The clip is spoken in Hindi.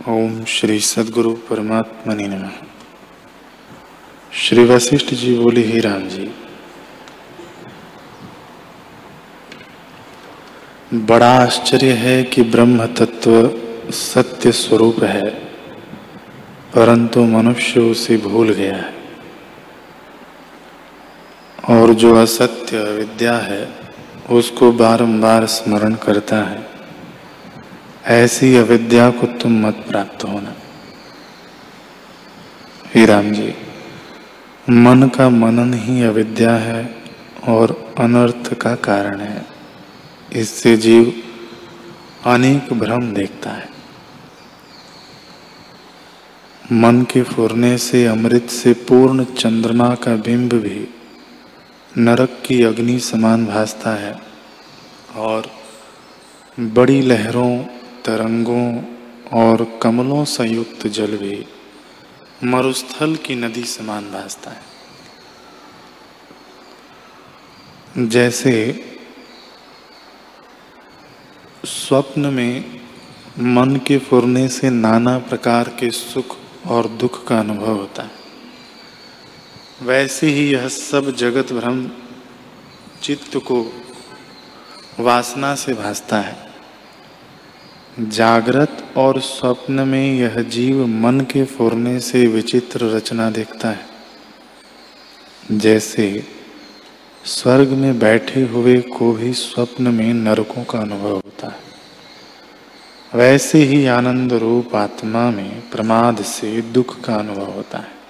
ओम श्री सदगुरु परमात्मा ने नमः। श्री वशिष्ठ जी बोले, ही राम जी, बड़ा आश्चर्य है कि ब्रह्म तत्व सत्य स्वरूप है, परंतु मनुष्य उसे भूल गया है। और जो असत्य विद्या है, उसको बारंबार स्मरण करता है। ऐसी अविद्या को तुम मत प्राप्त होना। ही राम जी, मन का मनन ही अविद्या है और अनर्थ का कारण है। इससे जीव अनेक भ्रम देखता है। मन के फुरने से, अमृत से पूर्ण चंद्रमा का बिंब भी नरक की अग्नि समान भासता है और बड़ी लहरों तरंगों और कमलों संयुक्त जल भी मरुस्थल की नदी समान भासता है। जैसे स्वप्न में मन के फुरने से नाना प्रकार के सुख और दुख का अनुभव होता है। वैसे ही यह सब जगत भ्रम चित्त को वासना से भासता है। जागृत और स्वप्न में यह जीव मन के फुरने से विचित्र रचना देखता है। जैसे स्वर्ग में बैठे हुए को भी स्वप्न में नरकों का अनुभव होता है। वैसे ही आनंद रूप आत्मा में प्रमाद से दुख का अनुभव होता है।